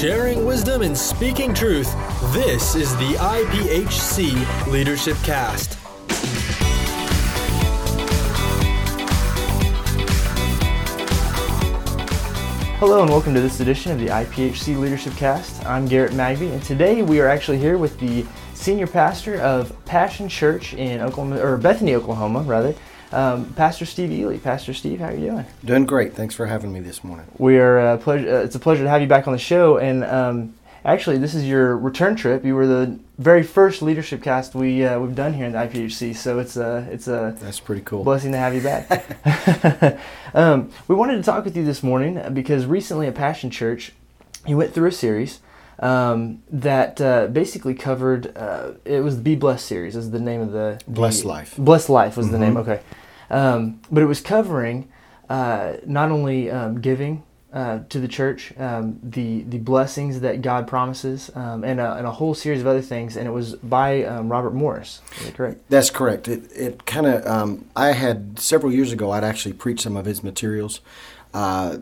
Sharing wisdom and speaking truth, this is the IPHC Leadership Cast. Hello and welcome to this edition of the IPHC Leadership Cast. I'm Garrett Magby, and today we are actually here with the senior pastor of Passion Church in Oklahoma, or Bethany, Oklahoma, rather, um, Pastor Steve Ely. Pastor Steve, how are you doing? Doing great. Thanks for having me this morning. We are uh, pleasure. Uh, it's a pleasure to have you back on the show. And um, actually, this is your return trip. You were the very first leadership cast we uh, we've done here in the IPHC. So it's a it's a that's pretty cool. Blessing to have you back. um, we wanted to talk with you this morning because recently at Passion Church, you went through a series. Um, that uh, basically covered. Uh, it was the Be Blessed series. Is the name of the, the Blessed Life. Blessed Life was mm-hmm. the name. Mm-hmm. Okay, um, but it was covering uh, not only um, giving uh, to the church, um, the the blessings that God promises, um, and, a, and a whole series of other things. And it was by um, Robert Morris. Is that correct? That's correct. It it kind of um, I had several years ago. I'd actually preached some of his materials. Uh,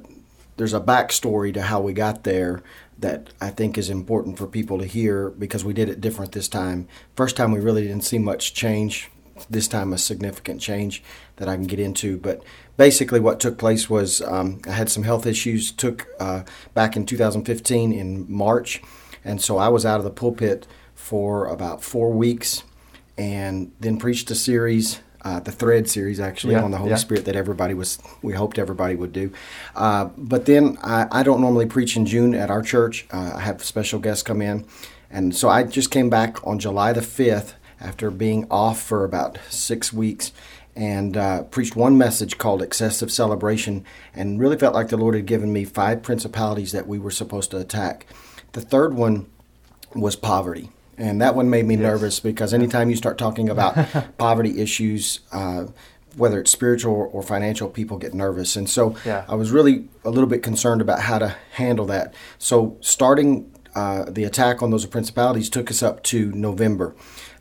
there's a backstory to how we got there that I think is important for people to hear because we did it different this time. First time we really didn't see much change. This time a significant change that I can get into. But basically, what took place was um, I had some health issues. Took uh, back in 2015 in March, and so I was out of the pulpit for about four weeks, and then preached a series. Uh, the thread series actually yeah, on the Holy yeah. Spirit that everybody was we hoped everybody would do. Uh, but then I, I, don't normally preach in June at our church. Uh, I have special guests come in, and so I just came back on July the fifth after being off for about six weeks and uh, preached one message called Excessive Celebration and really felt like the Lord had given me five principalities that we were supposed to attack. The third one was poverty. And that one made me yes. nervous because anytime you start talking about poverty issues, uh, whether it's spiritual or financial, people get nervous. And so yeah. I was really a little bit concerned about how to handle that. So starting uh, the attack on those principalities took us up to November.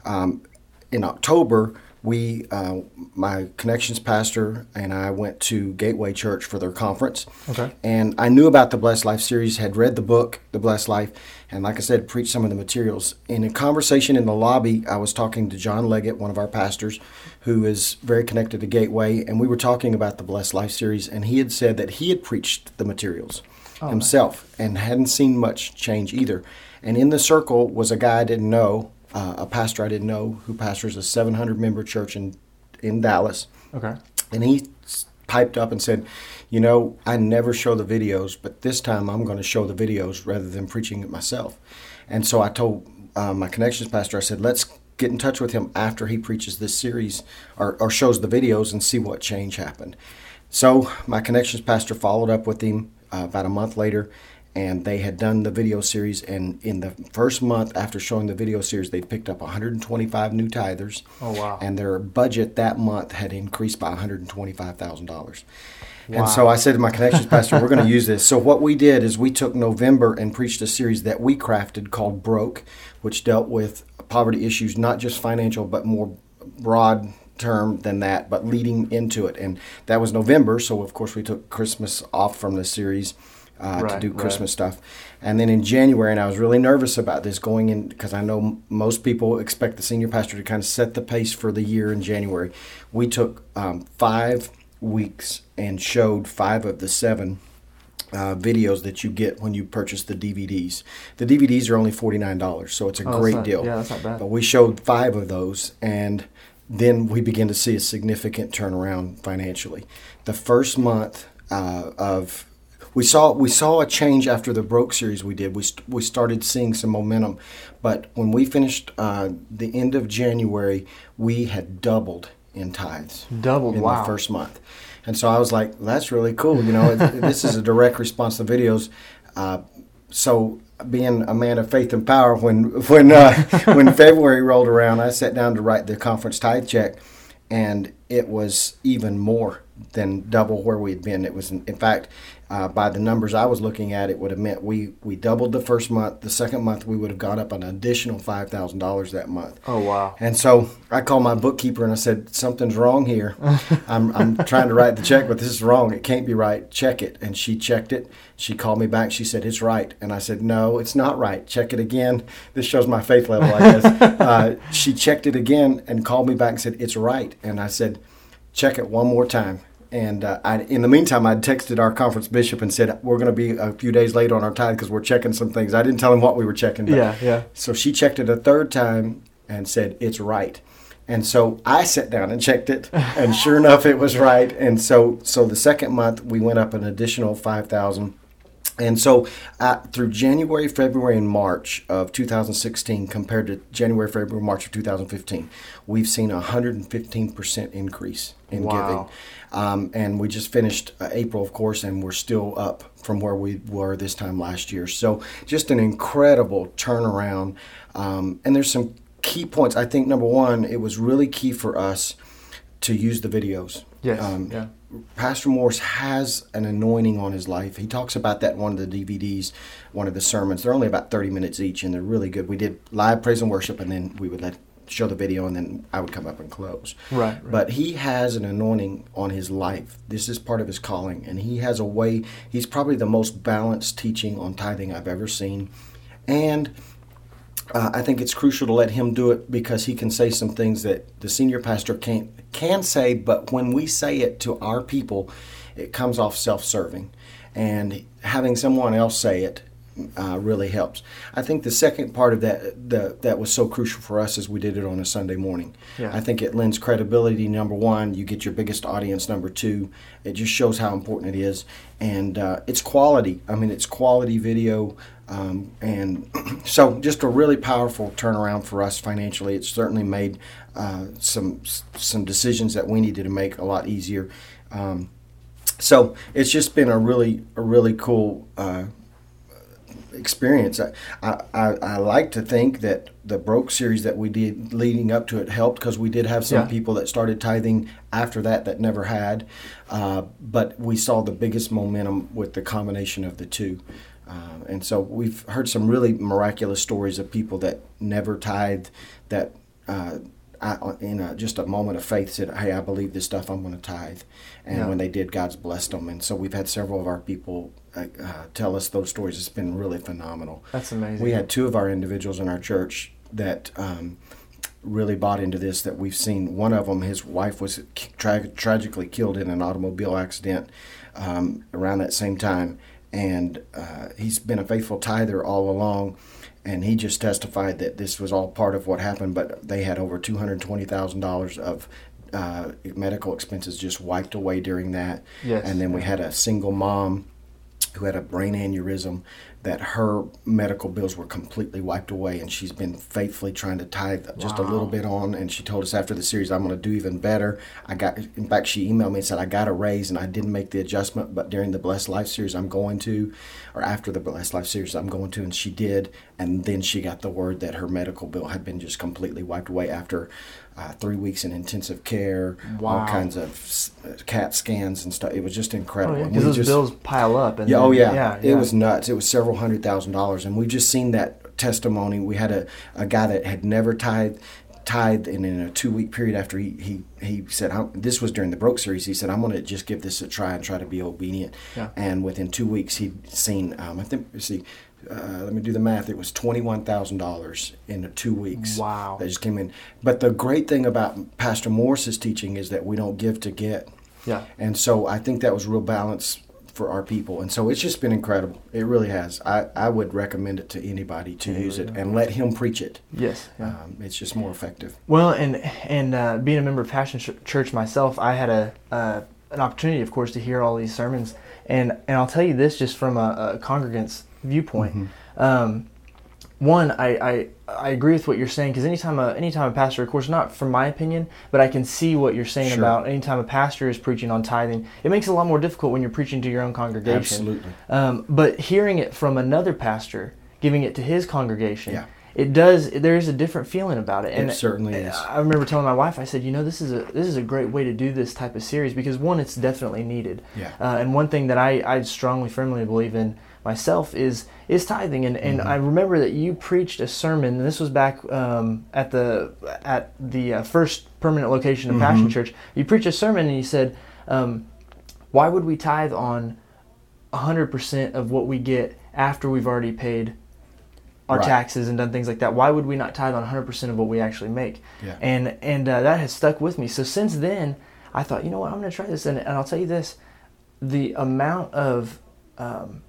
Um, in October, we, uh, my connections pastor and I went to Gateway Church for their conference. Okay. And I knew about the Blessed Life series, had read the book, The Blessed Life, and like I said, preached some of the materials. In a conversation in the lobby, I was talking to John Leggett, one of our pastors, who is very connected to Gateway, and we were talking about the Blessed Life series, and he had said that he had preached the materials oh, himself and hadn't seen much change either. And in the circle was a guy I didn't know uh, a pastor I didn't know who pastors a 700 member church in in Dallas. Okay. And he piped up and said, "You know, I never show the videos, but this time I'm going to show the videos rather than preaching it myself." And so I told uh, my connections pastor, I said, "Let's get in touch with him after he preaches this series or, or shows the videos and see what change happened." So my connections pastor followed up with him uh, about a month later and they had done the video series and in the first month after showing the video series they picked up 125 new tithers. Oh wow. And their budget that month had increased by $125000 wow. and so i said to my connections pastor we're going to use this. So what we did is we took november and preached a series that we crafted called broke which dealt with poverty issues not just financial but more broad term than that but leading into it. And that was november so of course we took christmas off from the series uh, right, to do Christmas right. stuff. And then in January, and I was really nervous about this going in because I know m- most people expect the senior pastor to kind of set the pace for the year in January. We took um, five weeks and showed five of the seven uh, videos that you get when you purchase the DVDs. The DVDs are only forty nine dollars, so it's a oh, great not, deal. Yeah, that's not bad. But we showed five of those, and then we begin to see a significant turnaround financially. The first month uh, of we saw we saw a change after the broke series we did. We st- we started seeing some momentum, but when we finished uh, the end of January, we had doubled in tithes. Doubled in wow. the first month, and so I was like, "That's really cool." You know, this is a direct response to videos. Uh, so being a man of faith and power, when when uh, when February rolled around, I sat down to write the conference tithe check, and it was even more than double where we'd been. It was, in, fact, uh, by the numbers I was looking at, it would have meant we, we doubled the first month. The second month, we would have gone up an additional five thousand dollars that month. Oh wow! And so I called my bookkeeper and I said, "Something's wrong here. I'm, I'm trying to write the check, but this is wrong. It can't be right. Check it." And she checked it. She called me back. She said, "It's right." And I said, "No, it's not right. Check it again." This shows my faith level, I guess. uh, she checked it again and called me back and said, "It's right." And I said, "Check it one more time." And uh, I, in the meantime, I texted our conference bishop and said we're going to be a few days late on our tithe because we're checking some things. I didn't tell him what we were checking. Yeah, yeah. So she checked it a third time and said it's right. And so I sat down and checked it, and sure enough, it was right. And so, so the second month we went up an additional five thousand. And so, uh, through January, February, and March of 2016, compared to January, February, March of 2015, we've seen a 115% increase in Wow. giving. Um, and we just finished uh, April, of course, and we're still up from where we were this time last year. So, just an incredible turnaround. Um, and there's some key points. I think number one, it was really key for us to use the videos. Yes. Um, yeah. Pastor Morris has an anointing on his life. He talks about that in one of the DVDs, one of the sermons. They're only about 30 minutes each, and they're really good. We did live praise and worship, and then we would let show the video, and then I would come up and close. Right, right. But he has an anointing on his life. This is part of his calling, and he has a way. He's probably the most balanced teaching on tithing I've ever seen, and uh, I think it's crucial to let him do it because he can say some things that the senior pastor can't can say, but when we say it to our people, it comes off self-serving, and having someone else say it uh, really helps. I think the second part of that the, that was so crucial for us is we did it on a Sunday morning. Yeah. I think it lends credibility. Number one, you get your biggest audience. Number two, it just shows how important it is, and uh, it's quality. I mean, it's quality video. Um, and so, just a really powerful turnaround for us financially. It's certainly made uh, some some decisions that we needed to make a lot easier. Um, so it's just been a really a really cool uh, experience. I, I, I like to think that the broke series that we did leading up to it helped because we did have some Yeah. people that started tithing after that that never had, uh, but we saw the biggest momentum with the combination of the two. Uh, and so we've heard some really miraculous stories of people that never tithed that uh, I, in a, just a moment of faith said, "Hey, I believe this stuff. I'm going to tithe." And Yeah. when they did, God's blessed them. And so we've had several of our people uh, uh, tell us those stories. It's been really phenomenal. That's amazing. We had two of our individuals in our church that um, really bought into this. That we've seen. One of them, his wife was tra- tragically killed in an automobile accident um, around that same time, and uh, he's been a faithful tither all along. And he just testified that this was all part of what happened, but they had over two hundred twenty thousand dollars of uh, medical expenses just wiped away during that. Yes. And then we had a single mom who had a brain aneurysm that her medical bills were completely wiped away and she's been faithfully trying to tithe just a little bit on and she told us after the series i'm going to do even better i got in fact she emailed me and said i got a raise and i didn't make the adjustment but during the blessed life series i'm going to or after the blessed life series i'm going to and she did and then she got the word that her medical bill had been just completely wiped away after uh, three weeks in intensive care all kinds of s- uh, cat scans and stuff it was just Oh, incredible yeah, because we those just- bills pile up. And yeah, then- oh yeah. yeah, It yeah. was nuts. It was several hundred thousand dollars, and we've just seen that testimony. We had a, a guy that had never tithed, tithed, and in a two week period after he he, he said this was during the broke series. He said, "I'm going to just give this a try and try to be obedient." Yeah. And within two weeks, he'd seen. Um, I think. See. Uh, let me do the math. It was twenty-one thousand dollars in two weeks. Wow. That just came in. But the great thing about Pastor Morris's teaching is that we don't give to get. Yeah. And so I think that was real balance for our people. And so it's just been incredible. It really has. I, I would recommend it to anybody to use it and let him preach it. Yes. Yeah. Um, it's just more effective. Well, and and uh, being a member of Passion Church myself, I had a uh, an opportunity, of course, to hear all these sermons, and and I'll tell you this just from a, a congregant's viewpoint. Um, one, I, I I agree with what you're saying because anytime a anytime a pastor, of course, not from my opinion, but I can see what you're saying Sure. about anytime a pastor is preaching on tithing, it makes it a lot more difficult when you're preaching to your own congregation. Absolutely. Um, but hearing it from another pastor, giving it to his congregation, Yeah. It does. There's a different feeling about it, and It certainly is. I remember telling my wife, I said, you know, this is a this is a great way to do this type of series because one, it's definitely needed, Yeah. uh, and one thing that I, I strongly, firmly believe in myself is is tithing, and, and Mm-hmm. I remember that you preached a sermon. And this was back um, at the at the uh, first permanent location of Mm-hmm. Passion Church. You preached a sermon, and you said, um, why would we tithe on 100% of what we get after we've already paid our Right. taxes and done things like that. Why would we not tithe on 100% of what we actually make? Yeah. And and uh, that has stuck with me. So since then, I thought, you know what, I'm going to try this. And, and I'll tell you this the amount of um,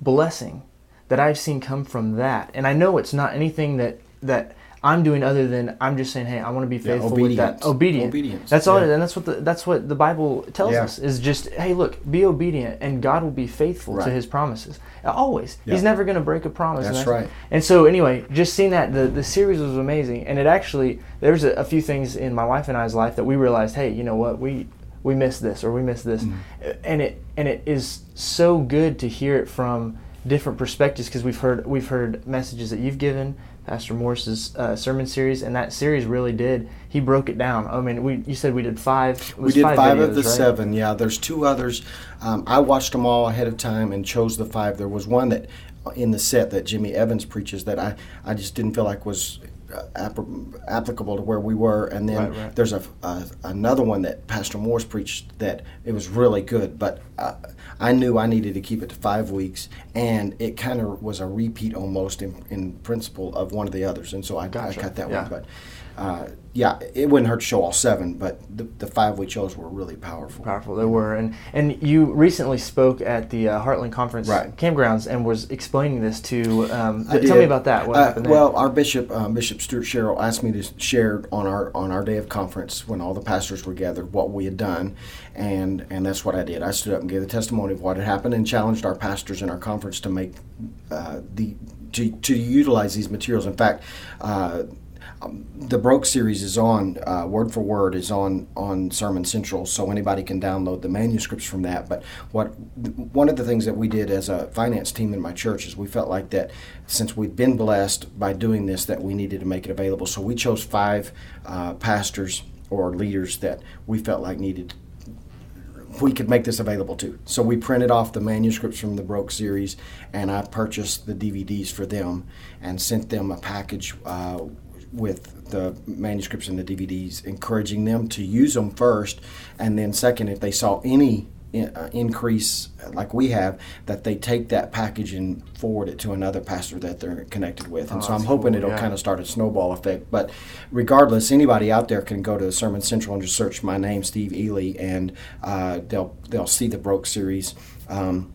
blessing that I've seen come from that, and I know it's not anything that, that I'm doing other than I'm just saying, hey, I want to be Yeah, faithful with that. obedience. Obedient. Obedience, That's all yeah. it is. And that's what the, that's what the Bible tells Yeah. us is just, hey, look, be obedient, and God will be faithful to His promises. Always. Yeah. He's never going to break a promise. and That's right. and so anyway, just seeing that the the series was amazing, and it actually there's a, a few things in my wife and I's life that we realized, hey, you know what, we we missed this or we missed this, Mm-hmm. and it and it is so good to hear it from different perspectives because we've heard we've heard messages that you've given. Pastor Morris's uh, sermon series, and that series really did. He broke it down. I mean, we you said we did five. We did five, of videos, the right? seven. Yeah, there's two others. Um, I watched them all ahead of time and chose the five. There was one that in the set that Jimmy Evans preaches that I, I just didn't feel like was app- applicable to where we were. And then Right, right. there's a, a another one that Pastor Morris preached that it was really good, but uh, I knew I needed to keep it to five weeks, and it kind of was a repeat almost in, in principle of one of the others, and so I, Gotcha. I cut that Yeah. one. But uh, yeah, it wouldn't hurt to show all seven, but the, the five we chose were really powerful. powerful they were and and you recently spoke at the uh, Heartland conference Right. campgrounds and was explaining this to um, I tell me about that what Uh, happened there Well, our bishop, uh, Bishop Stuart Sherrill, asked me to share on our on our day of conference when all the pastors were gathered what we had done, and and that's what I did. I stood up and gave the testimony of what had happened and challenged our pastors in our conference to make uh, the to, to utilize these materials. In fact. Uh, the Broke series is on uh, word for word is on on Sermon Central, so anybody can download the manuscripts from that. But what one of the things that we did as a finance team in my church is we felt like that since we'd been blessed by doing this, that we needed to make it available. So we chose five uh, pastors or leaders that we felt like needed we could make this available to. So we printed off the manuscripts from the Broke series, and I purchased the DVDs for them and sent them a package uh, with the manuscripts and the DVDs, encouraging them to use them first, and then second, if they saw any in- uh, increase like we have, that they take that package and forward it to another pastor that they're connected with. And Oh, so I'm hoping cool, it'll yeah. kind of start a snowball effect. But regardless, anybody out there can go to Sermon Central and just search my name, Steve Ely, and uh, they'll they'll see the Broke series. Um,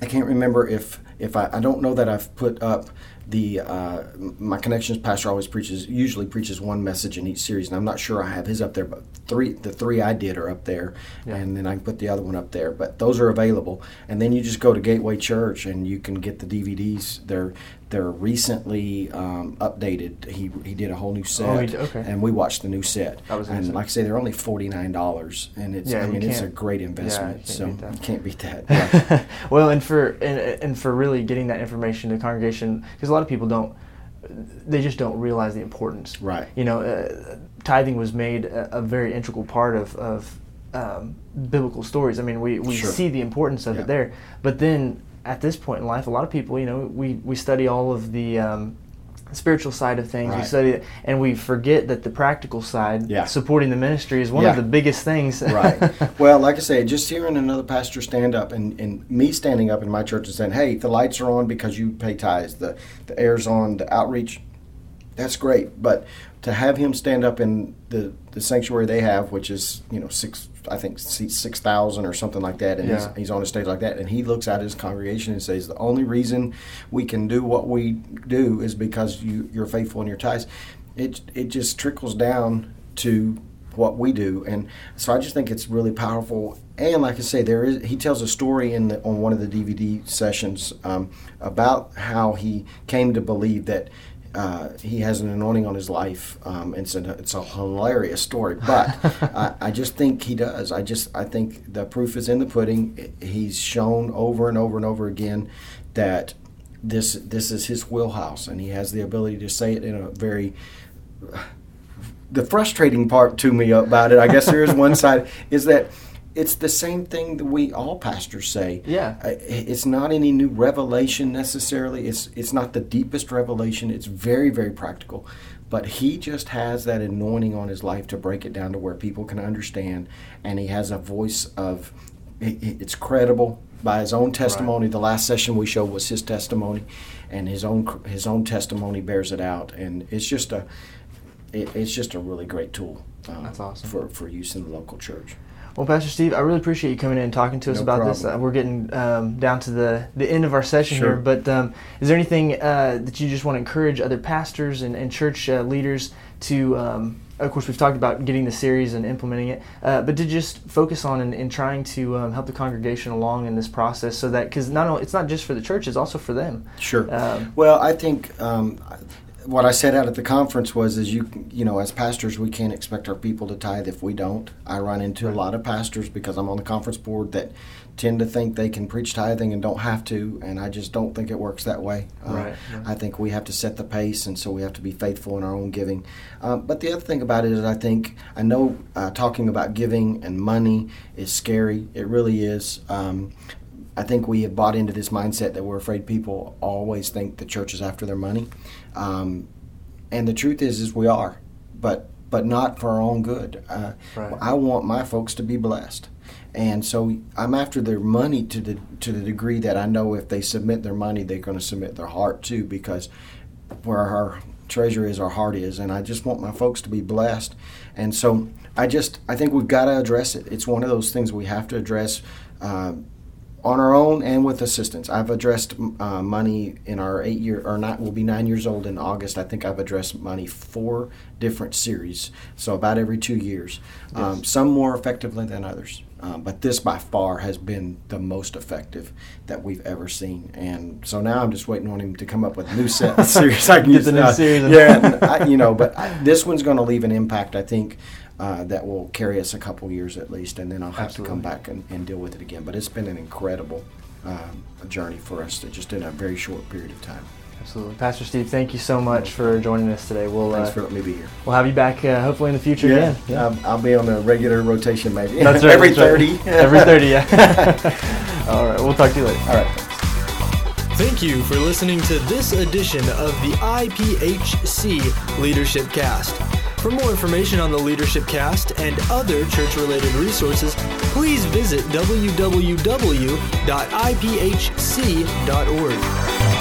I can't remember if if I, I don't know that I've put up the uh, my connections pastor always preaches usually preaches one message in each series, and I'm not sure I have his up there, but three the three I did are up there, and then I can put the other one up there. But those are available, and then you just go to Gateway Church and you can get the DVDs. They're they're recently um, updated. He he did a whole new set, Oh, he did- okay. and we watched the new set. And like I say, they're only forty nine dollars, and it's Yeah, I mean it's a great yeah, investment. can't so beat that. you can't beat that. Yeah. well, and for and, and for really getting that information to the congregation, because a lot of people don't, they just don't realize the importance. Right. You know, uh, tithing was made a, a very integral part of of um, biblical stories. I mean, we, we Sure. see the importance of Yeah. it there, but then at this point in life, a lot of people, you know, we we study all of the. Um, spiritual side of things we study it and we forget that the practical side Yeah. supporting the ministry is one Yeah. of the biggest things right. Well, like I say, just hearing another pastor stand up and, and me standing up in my church and saying, hey, the lights are on because you pay tithes, the, the air's on, the outreach, that's great. But to have him stand up in the, the sanctuary they have, which is, you know, six, I think seats 6,000 or something like that, and Yeah. he's, he's on a stage like that, and he looks at his congregation and says, the only reason we can do what we do is because you, you're faithful in your tithes. It, it just trickles down to what we do and so i just think it's really powerful and like i say there is he tells a story in the, on one of the dvd sessions um, about how he came to believe that uh, he has an anointing on his life. Um, it's a it's a hilarious story, but I, I just think he does. I just I think the proof is in the pudding. He's shown over and over and over again that this this is his wheelhouse, and he has the ability to say it in a very the frustrating part to me about it, I guess there is one side, is that it's the same thing that we all pastors say. Yeah. Uh, It's not any new revelation necessarily. It's it's not the deepest revelation. It's very very practical, but he just has that anointing on his life to break it down to where people can understand, and he has a voice of it- it- it's credible by his own testimony. The last session we showed was his testimony, and his own his own testimony bears it out, and it's just a it, it's just a really great tool. Um, That's awesome. for for use in the local church. Well, Pastor Steve, I really appreciate you coming in and talking to us No about this. Uh, we're getting um, down to the, the end of our session Sure. here, but um, is there anything uh, that you just want to encourage other pastors and, and church uh, leaders to? Um, of course, we've talked about getting the series and implementing it, uh, but to just focus on and, and trying to um, help the congregation along in this process, so that because not only it's not just for the church, it's also for them. Sure. Um, well, I think um, what I said out at the conference was, is you you know, as pastors, we can't expect our people to tithe if we don't. I run into a lot of pastors because I'm on the conference board that tend to think they can preach tithing and don't have to, and I just don't think it works that way. Uh, Right, right. I think we have to set the pace, and so we have to be faithful in our own giving. Um, but the other thing about it is, I think I know uh, talking about giving and money is scary. It really is. Um, I think we have bought into this mindset that we're afraid people always think the church is after their money, um, and the truth is, is we are, but but not for our own good. Uh, Right. I want my folks to be blessed, and so I'm after their money to the to the degree that I know if they submit their money, they're going to submit their heart too, because where our treasure is, our heart is, and I just want my folks to be blessed, and so I just I think we've got to address it. It's one of those things we have to address. Uh, on our own and with assistance. I've addressed uh, money in our eight year or not will be nine years old in August. I think I've addressed money four different series, so about every two years. Um, some more effectively than others, um, but this by far has been the most effective that we've ever seen. And so now I'm just waiting on him to come up with a new set series. I can Get use the new now. series. Yeah, I, you know, but I, this one's going to leave an impact. I think. Uh, that will carry us a couple years at least, and then I'll have to come back and, and deal with it again. But it's been an incredible um, journey for us, to, just in a very short period of time. Absolutely, Pastor Steve. Thank you so much for joining us today. We'll Thanks uh, for letting me be here. we'll have you back uh, hopefully in the future again. I'll, I'll be on a regular rotation, maybe. That's right. Every that's right. 30. Every 30, yeah. All right. We'll talk to you later. All right. Thank you for listening to this edition of the IPHC Leadership Cast. For more information on the Leadership Cast and other church related resources, please visit www.ipHC.org.